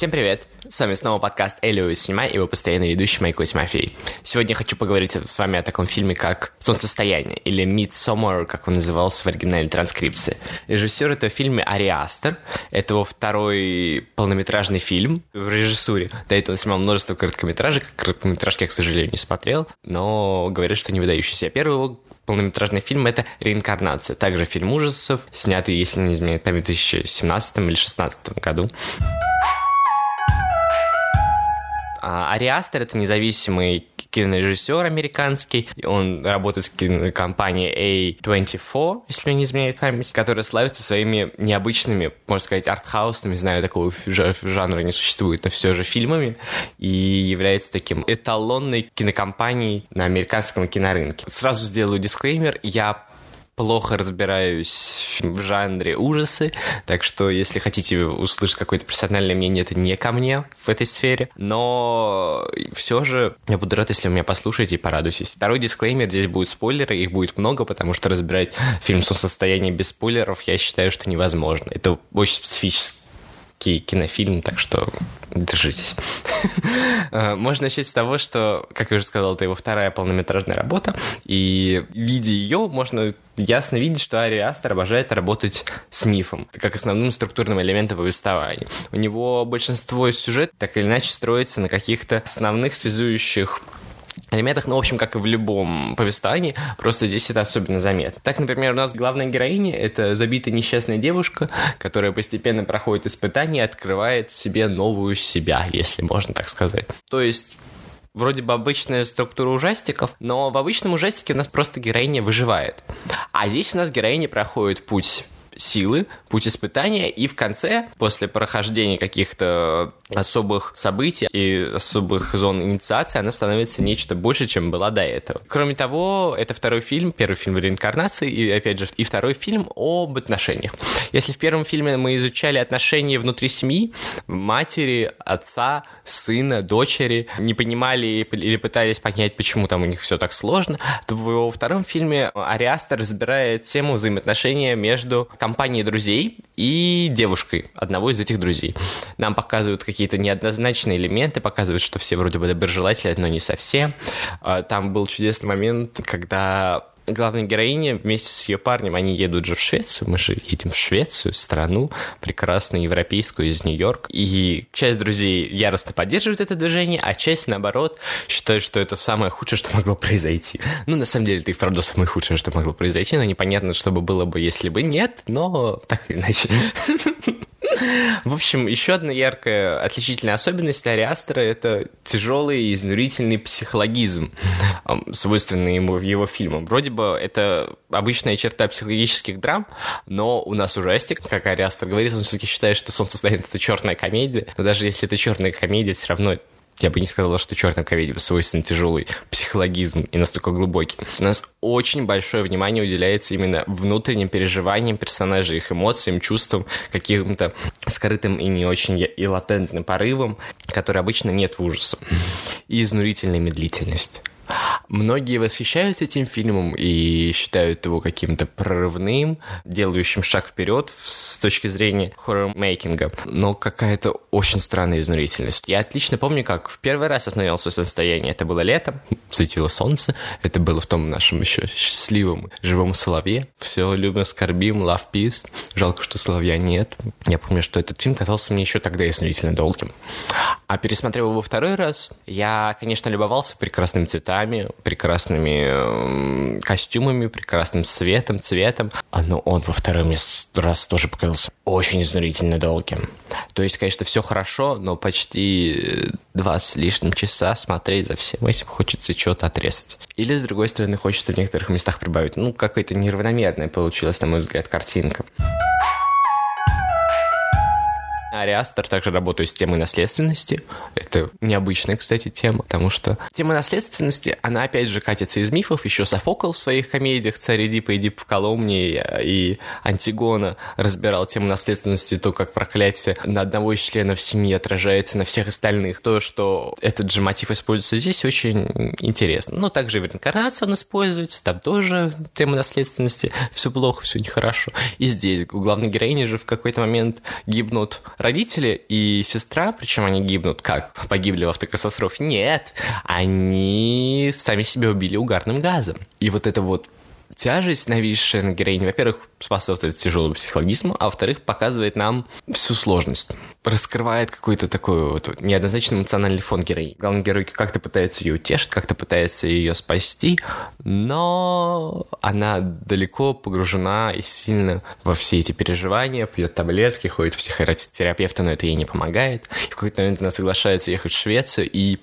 Всем привет! С вами снова подкаст Элио Снимай и его постоянный ведущий Майкл Тимофей. Сегодня хочу поговорить с вами о таком фильме, как «Солнцестояние» или «Midsommar», как он назывался в оригинальной транскрипции. Режиссер этого фильма Ари Астер. Это его второй полнометражный фильм в режиссуре. До этого снимал множество короткометражек. Короткометражки я, к сожалению, не смотрел, но говорят, что не выдающийся. Первый его полнометражный фильм — это «Реинкарнация». Также фильм ужасов, снятый, если не изменяет память, в 2017 или 2016 году. А это независимый кинорежиссер американский. Он работает в кинокомпании A24, если мне не изменяет память, которая славится своими необычными, можно сказать, артхаусными, знаю, такого жанра не существует, но все же фильмами, и является таким эталонной кинокомпанией на американском кинорынке. Сразу сделаю дисклеймер, я плохо разбираюсь в жанре ужасы, так что если хотите услышать какое-то персональное мнение, это не ко мне в этой сфере, но все же я буду рад, если вы меня послушаете и порадуетесь. Второй дисклеймер, здесь будут спойлеры, их будет много, потому что разбирать фильм «Солнцестояние» без спойлеров я считаю, что невозможно. Это очень специфический кинофильм, так что держитесь. Э, можно начать с того, что, как я уже сказал, это его вторая полнометражная работа, и видя ее, можно ясно видеть, что Ари Астер обожает работать с мифом, как основным структурным элементом повествования. У него большинство сюжетов так или иначе строится на каких-то основных связующих элементах, ну, в общем, как и в любом повествовании, просто здесь это особенно заметно. Так, например, у нас главная героиня — это забитая несчастная девушка, которая постепенно проходит испытания и открывает себе новую себя, если можно так сказать. То есть вроде бы обычная структура ужастиков, но в обычном ужастике у нас просто героиня выживает. А здесь у нас героиня проходит путь силы, путь испытания, и в конце, после прохождения каких-то особых событий и особых зон инициации, она становится нечто больше, чем была до этого. Кроме того, это второй фильм, первый фильм реинкарнации, и, опять же, и второй фильм об отношениях. Если в первом фильме мы изучали отношения внутри семьи, матери, отца, сына, дочери, не понимали или пытались понять, почему там у них все так сложно, то во втором фильме Ариастер разбирает тему взаимоотношения между компанией друзей и девушкой одного из этих друзей. Нам показывают какие-то неоднозначные элементы, показывают, что все вроде бы доброжелатели, но не совсем. А, там был чудесный момент, когда главная героиня вместе с ее парнем, они едут же в Швецию, мы же едем в Швецию, страну прекрасную, европейскую, из Нью-Йорка. И часть друзей яростно поддерживает это движение, а часть, наоборот, считает, что это самое худшее, что могло произойти. Ну, на самом деле, это и вправду самое худшее, что могло произойти, но непонятно, что бы было бы, если бы нет, но так или иначе. В общем, еще одна яркая отличительная особенность Ариастера — это тяжелый и изнурительный психологизм, свойственный ему в его фильмах. Вроде бы это обычная черта психологических драм, но у нас ужастик, как Ариастер говорит, он все-таки считает, что «Солнцестояние» — это черная комедия, но даже если это черная комедия, все равно я бы не сказала, что черным комедии свойствен тяжелый психологизм и настолько глубокий. У нас очень большое внимание уделяется именно внутренним переживаниям персонажей, их эмоциям, чувствам, каким-то скрытым и не очень и латентным порывам, которые обычно нет в ужасах. И изнурительная медлительность. Многие восхищаются этим фильмом и считают его каким-то прорывным, делающим шаг вперед с точки зрения хоррор-мейкинга. Но какая-то очень странная изнурительность. Я отлично помню, как в первый раз остановился состояние. Это было летом, светило солнце. Это было в том нашем еще счастливом живом соловье. Все любим, скорбим, love, peace. Жалко, что соловья нет. Я помню, что этот фильм казался мне еще тогда изнурительно долгим. А пересмотрев его второй раз, я, конечно, любовался прекрасными цветами, прекрасными э, костюмами, прекрасным светом, цветом. А, но он во второй раз тоже показался очень изнурительно долгим. То есть, конечно, все хорошо, но почти э, два с лишним часа смотреть за всем этим хочется что-то отрезать. Или, с другой стороны, хочется в некоторых местах прибавить. Ну, какая-то неравномерная получилась, на мой взгляд, картинка. Ариастер также работает с темой наследственности. Это необычная, кстати, тема, потому что тема наследственности, она опять же катится из мифов. Еще Софокл в своих комедиях «Царь Эдип и Эдип в Коломне» и «Антигона» разбирал тему наследственности, то, как проклятие на одного из членов семьи отражается на всех остальных. То, что этот же мотив используется здесь, очень интересно. Но также в реинкарнации он используется, там тоже тема наследственности, все плохо, все нехорошо. И здесь у главной героини же в какой-то момент гибнут родители, родители и сестра, причем они гибнут как? Погибли в автокатастрофе? Нет, они сами себя убили угарным газом. И вот это вот тяжесть, нависшая на героине, во-первых, способствует тяжелому психологизму, а во-вторых, показывает нам всю сложность. Раскрывает какой-то такой вот неоднозначный эмоциональный фон героини. Главный герой как-то пытается ее утешить, как-то пытается ее спасти, но она далеко погружена и сильно во все эти переживания, пьет таблетки, ходит к психотерапевту, но это ей не помогает. И в какой-то момент она соглашается ехать в Швецию и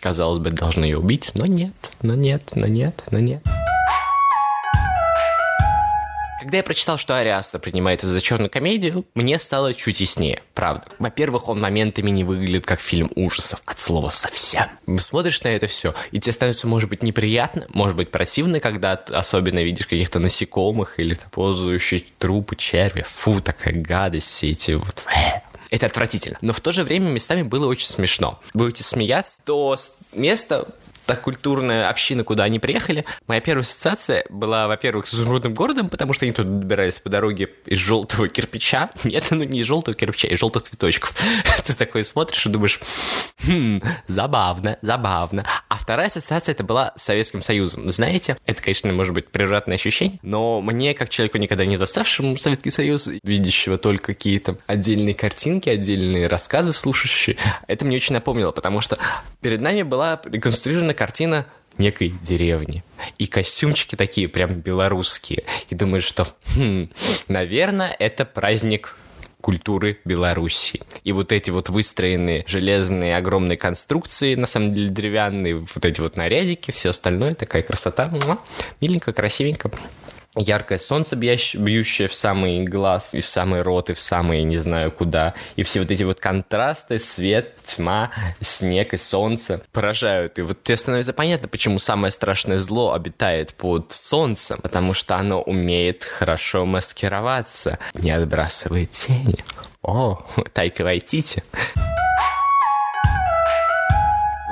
казалось бы, должны ее убить, но нет, но нет, но нет, но нет. Когда я прочитал, что Ариаста принимает это за черную комедию, мне стало чуть яснее, правда. Во-первых, он моментами не выглядит как фильм ужасов, от слова совсем. Смотришь на это все, и тебе становится, может быть, неприятно, может быть, противно, когда особенно видишь каких-то насекомых или ползающие трупы, черви. Фу, такая гадость, все эти вот... Это отвратительно. Но в то же время местами было очень смешно. Будете смеяться, то место та культурная община, куда они приехали, моя первая ассоциация была, во-первых, с изумрудным городом, потому что они тут добирались по дороге из желтого кирпича. Нет, ну не из желтого кирпича, а из желтых цветочков. Ты такой смотришь и думаешь, хм, забавно, забавно. Вторая ассоциация это была с Советским Союзом. Знаете, это, конечно, может быть превратное ощущение, но мне, как человеку никогда не заставшему Советский Союз, видящего только какие-то отдельные картинки, отдельные рассказы слушающие, это мне очень напомнило, потому что перед нами была реконструирована картина некой деревни. И костюмчики такие прям белорусские. И думаешь, что, хм, наверное, это праздник культуры Беларуси. И вот эти вот выстроенные железные огромные конструкции, на самом деле деревянные, вот эти вот нарядики, все остальное, такая красота, миленько, красивенько яркое солнце, бьющее в самый глаз, и в самый рот, и в самый не знаю куда. И все вот эти вот контрасты, свет, тьма, снег и солнце поражают. И вот тебе становится понятно, почему самое страшное зло обитает под солнцем, потому что оно умеет хорошо маскироваться, не отбрасывает тени. О, Тайка Вайтити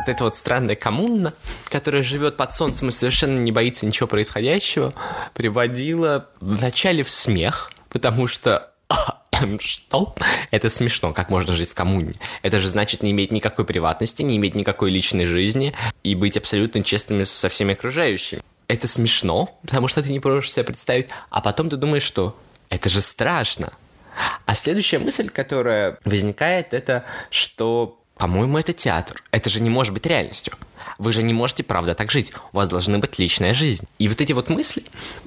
эта вот странная коммуна, которая живет под солнцем и совершенно не боится ничего происходящего, приводила вначале в смех, потому что что? Это смешно, как можно жить в коммуне. Это же значит не иметь никакой приватности, не иметь никакой личной жизни и быть абсолютно честными со всеми окружающими. Это смешно, потому что ты не можешь себе представить, а потом ты думаешь, что это же страшно. А следующая мысль, которая возникает, это что по-моему, это театр. Это же не может быть реальностью. Вы же не можете, правда, так жить. У вас должна быть личная жизнь. И вот эти вот мысли,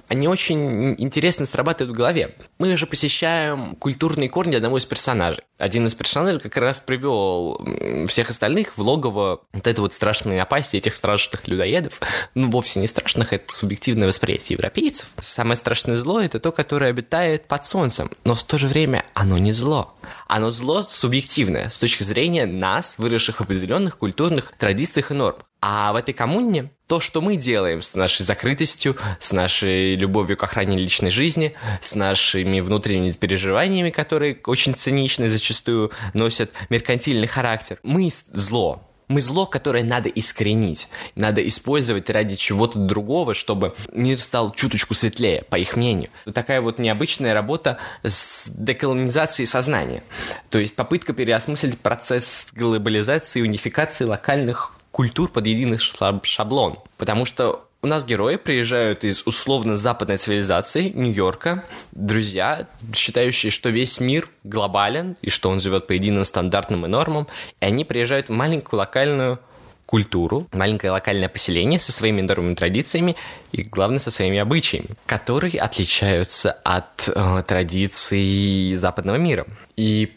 они очень интересно срабатывают в голове. Мы же посещаем культурные корни одного из персонажей. Один из персонажей как раз привел всех остальных в логово вот этой вот страшной напасти этих страшных людоедов. Ну, вовсе не страшных, это субъективное восприятие европейцев. Самое страшное зло – это то, которое обитает под солнцем. Но в то же время оно не зло. Оно зло субъективное с точки зрения нас, выросших в определенных культурных традициях и нормах. А в этой коммуне то, что мы делаем с нашей закрытостью, с нашей любовью к охране личной жизни, с нашими внутренними переживаниями, которые очень циничны зачастую носят меркантильный характер, мы зло. Мы зло, которое надо искоренить, надо использовать ради чего-то другого, чтобы мир стал чуточку светлее, по их мнению. Такая вот необычная работа с деколонизацией сознания. То есть попытка переосмыслить процесс глобализации и унификации локальных культур под единый шаблон. Потому что у нас герои приезжают из условно-западной цивилизации, Нью-Йорка, друзья, считающие, что весь мир глобален, и что он живет по единым стандартным и нормам, и они приезжают в маленькую локальную культуру, маленькое локальное поселение со своими нормами традициями и, главное, со своими обычаями, которые отличаются от э, традиций западного мира. И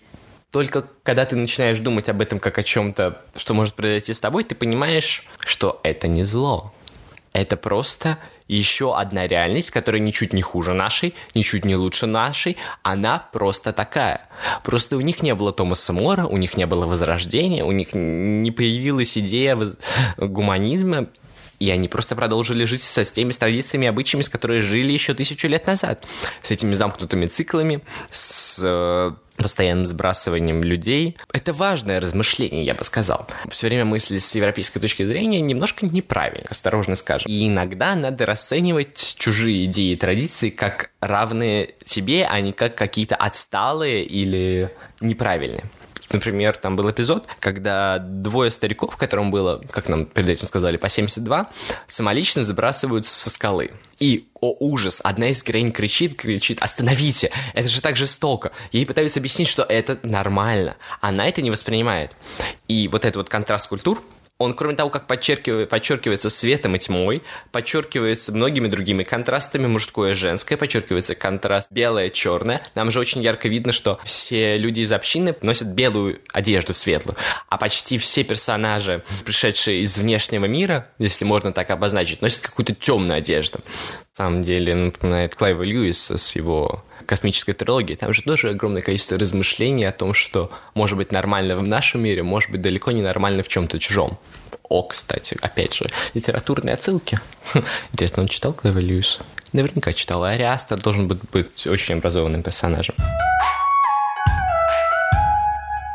только когда ты начинаешь думать об этом как о чем-то, что может произойти с тобой, ты понимаешь, что это не зло. Это просто еще одна реальность, которая ничуть не хуже нашей, ничуть не лучше нашей. Она просто такая. Просто у них не было Томаса Мора, у них не было Возрождения, у них не появилась идея гуманизма, и они просто продолжили жить со с теми традициями и обычаями, с которыми жили еще тысячу лет назад. С этими замкнутыми циклами, с э, постоянным сбрасыванием людей. Это важное размышление, я бы сказал. Все время мысли с европейской точки зрения немножко неправильно, осторожно скажем. И иногда надо расценивать чужие идеи и традиции как равные тебе, а не как какие-то отсталые или неправильные. Например, там был эпизод, когда двое стариков, которым было, как нам перед этим сказали, по 72, самолично забрасывают со скалы. И, о ужас, одна из героинь кричит, кричит, остановите, это же так жестоко. Ей пытаются объяснить, что это нормально. Она это не воспринимает. И вот этот вот контраст культур, он, кроме того, как подчеркивает, подчеркивается светом и тьмой, подчеркивается многими другими контрастами, мужское и женское, подчеркивается контраст белое-черное. Нам же очень ярко видно, что все люди из общины носят белую одежду светлую, а почти все персонажи, пришедшие из внешнего мира, если можно так обозначить, носят какую-то темную одежду. Самом деле напоминает Клайва Льюиса с его космической трилогии, там же тоже огромное количество размышлений о том, что может быть нормально в нашем мире, может быть далеко не нормально в чем-то чужом. О, кстати, опять же, литературные отсылки. Интересно, он читал Клэва Льюиса? Наверняка читал. А Ариастер должен быть, быть очень образованным персонажем.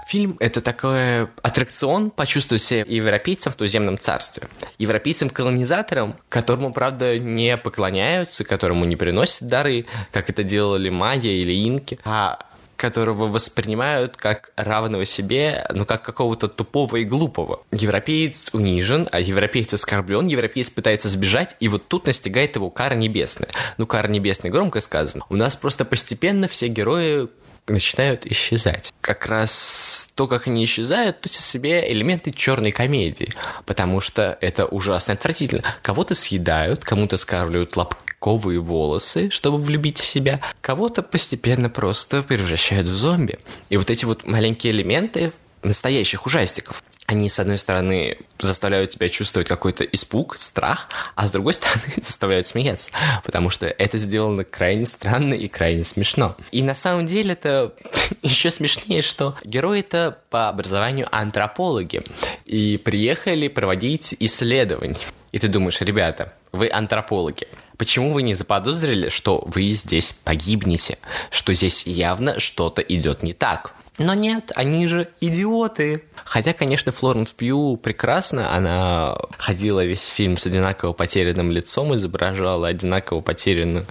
Фильм — это такой аттракцион почувствовать себя европейцем в туземном царстве. Европейцем-колонизатором, которому, правда, не поклоняются, которому не приносят дары, как это делали майя или инки, а которого воспринимают как равного себе, ну, как какого-то тупого и глупого. Европеец унижен, а европеец оскорблен, европеец пытается сбежать, и вот тут настигает его кара небесная. Ну, кара небесная громко сказано. У нас просто постепенно все герои начинают исчезать. Как раз то, как они исчезают, то в себе элементы черной комедии, потому что это ужасно отвратительно. Кого-то съедают, кому-то скармливают лобковые волосы, чтобы влюбить в себя, кого-то постепенно просто превращают в зомби. И вот эти вот маленькие элементы настоящих ужастиков они, с одной стороны, заставляют тебя чувствовать какой-то испуг, страх, а с другой стороны, заставляют смеяться, потому что это сделано крайне странно и крайне смешно. И на самом деле это еще смешнее, что герои-то по образованию антропологи и приехали проводить исследования. И ты думаешь, ребята, вы антропологи, почему вы не заподозрили, что вы здесь погибнете, что здесь явно что-то идет не так? Но нет, они же идиоты. Хотя, конечно, Флоренс Пью прекрасно. Она ходила весь фильм с одинаково потерянным лицом, изображала одинаково потерянного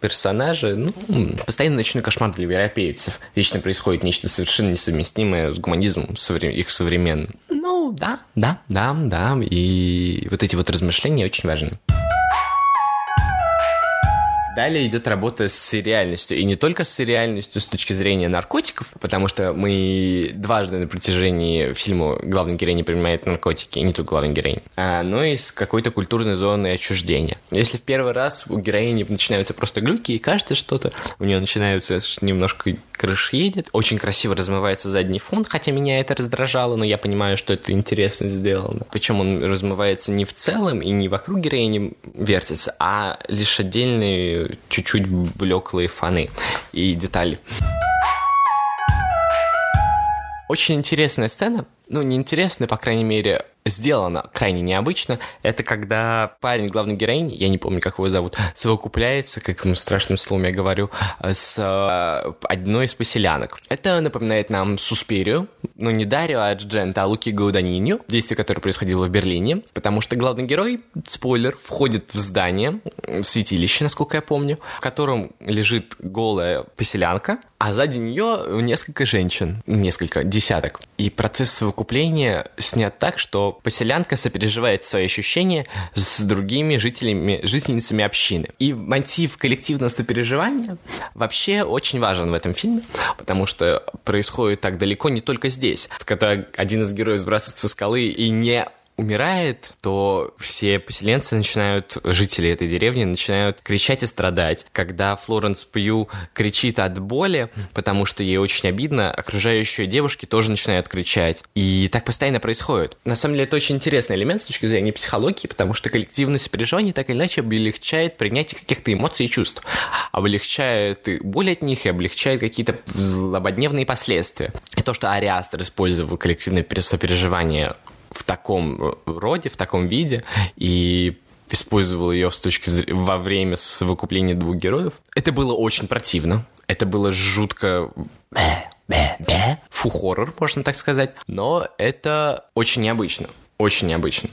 персонажа. Ну, постоянно ночной кошмар для европейцев. Вечно происходит нечто совершенно несовместимое с гуманизмом их современным. Ну, да, да, да, да. И вот эти вот размышления очень важны. Далее идет работа с сериальностью. И не только с сериальностью с точки зрения наркотиков, потому что мы дважды на протяжении фильма главный герой не принимает наркотики, и не только главный герой, а, но и с какой-то культурной зоны отчуждения. Если в первый раз у героини начинаются просто глюки, и кажется что-то, у нее начинаются немножко крыш едет, очень красиво размывается задний фон, хотя меня это раздражало, но я понимаю, что это интересно сделано. Причем он размывается не в целом и не вокруг героини вертится, а лишь отдельные чуть-чуть блеклые фоны и детали. Очень интересная сцена, ну, не интересная, по крайней мере, сделано крайне необычно, это когда парень главной героини, я не помню, как его зовут, совокупляется, каким страшным словом я говорю, с э, одной из поселянок. Это напоминает нам Суспирию, но не Дарио Аджента, а Луки Гауданиню, действие которое происходило в Берлине, потому что главный герой, спойлер, входит в здание, святилище, насколько я помню, в котором лежит голая поселянка, а сзади нее несколько женщин, несколько, десяток. И процесс совокупления снят так, что поселянка сопереживает свои ощущения с другими жителями, жительницами общины. И мотив коллективного сопереживания вообще очень важен в этом фильме, потому что происходит так далеко не только здесь. Когда один из героев сбрасывается со скалы и не умирает, то все поселенцы начинают, жители этой деревни начинают кричать и страдать. Когда Флоренс Пью кричит от боли, потому что ей очень обидно, окружающие девушки тоже начинают кричать. И так постоянно происходит. На самом деле это очень интересный элемент с точки зрения психологии, потому что коллективность переживаний так или иначе облегчает принятие каких-то эмоций и чувств. Облегчает боль от них, и облегчает какие-то злободневные последствия. И то, что Ариастер использовал коллективное сопереживание в таком роде, в таком виде, и использовал ее с точки зрения во время совокупления двух героев. Это было очень противно. Это было жутко... бе, фу-хоррор, можно так сказать. Но это очень необычно, очень необычно.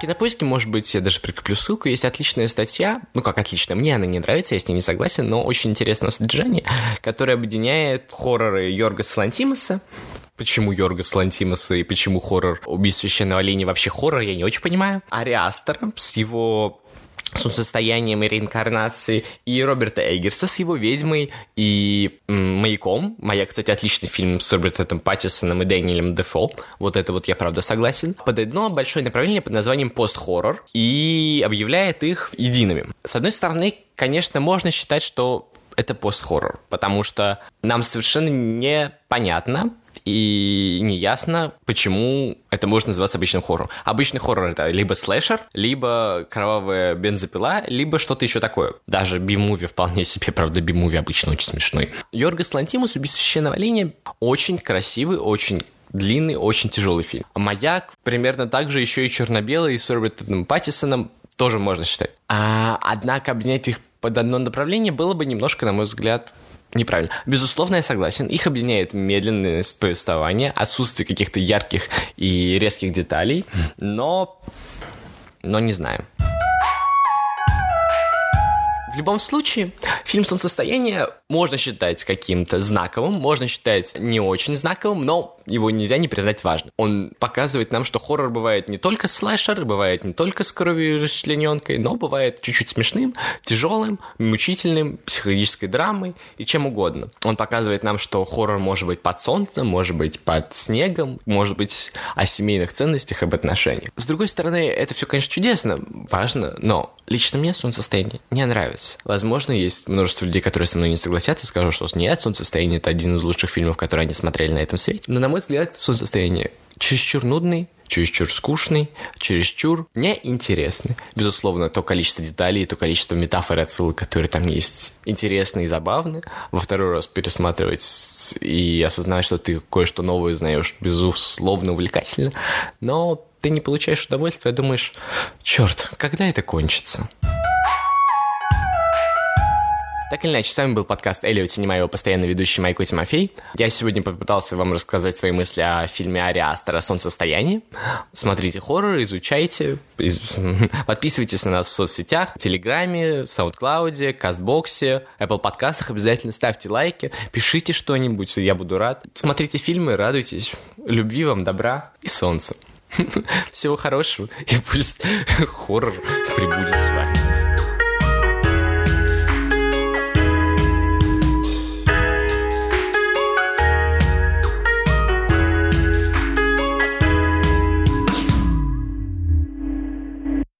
Кинопоиске, может быть, я даже прикреплю ссылку, есть отличная статья, ну как отличная, мне она не нравится, я с ней не согласен, но очень интересного содержания, которое объединяет хорроры Йоргаса Лантимаса, Почему Йоргас Лантимаса и почему хоррор «Убийство священного оленя» вообще хоррор, я не очень понимаю. Ариастер с его солнцестоянием и реинкарнацией, и Роберта Эггерса с его «Ведьмой» и «Маяком». «Маяк», кстати, отличный фильм с Робертом Паттисоном и Дэниелем Дефо. Вот это вот я, правда, согласен. Под одно большое направление под названием пост-хоррор и объявляет их едиными. С одной стороны, конечно, можно считать, что это пост-хоррор, потому что нам совершенно непонятно, и неясно, почему это может называться обычным хоррором. Обычный хоррор это либо слэшер, либо кровавая бензопила, либо что-то еще такое. Даже би-муви вполне себе, правда, би-муви обычно очень смешной. Йоргас Лантимус «Убийство священного оленя» очень красивый, очень длинный, очень тяжелый фильм. «Маяк» примерно так же еще и черно-белый с Робертом Паттисоном тоже можно считать. А, однако объединять их под одно направление было бы немножко, на мой взгляд, Неправильно. Безусловно, я согласен. Их объединяет медленность повествования, отсутствие каких-то ярких и резких деталей, но... но не знаю. В любом случае, фильм «Солнцестояние» можно считать каким-то знаковым, можно считать не очень знаковым, но его нельзя не признать важным. Он показывает нам, что хоррор бывает не только слэшер, бывает не только с кровью расчлененкой, но бывает чуть-чуть смешным, тяжелым, мучительным, психологической драмой и чем угодно. Он показывает нам, что хоррор может быть под солнцем, может быть под снегом, может быть о семейных ценностях, об отношениях. С другой стороны, это все, конечно, чудесно, важно, но лично мне солнцестояние не нравится. Возможно, есть множество людей, которые со мной не согласятся, скажут, что нет, солнцестояние это один из лучших фильмов, которые они смотрели на этом свете. Но, на мой взгляд, солнцестояние чересчур нудный, чересчур скучный, чересчур неинтересный. Безусловно, то количество деталей, то количество метафор и отсылок, которые там есть, интересны и забавны. Во второй раз пересматривать и осознать, что ты кое-что новое узнаешь, безусловно, увлекательно. Но ты не получаешь удовольствия, а думаешь, черт, когда это кончится? Так или иначе, с вами был подкаст Элио Тинема, его постоянно ведущий Майко Тимофей. Я сегодня попытался вам рассказать свои мысли о фильме Ари Астера «Солнцестояние». Смотрите хоррор, изучайте, из... подписывайтесь на нас в соцсетях, в Телеграме, Саундклауде, Кастбоксе, Apple подкастах. Обязательно ставьте лайки, пишите что-нибудь, я буду рад. Смотрите фильмы, радуйтесь. Любви вам, добра и солнца. Всего хорошего, и пусть хоррор прибудет с вами.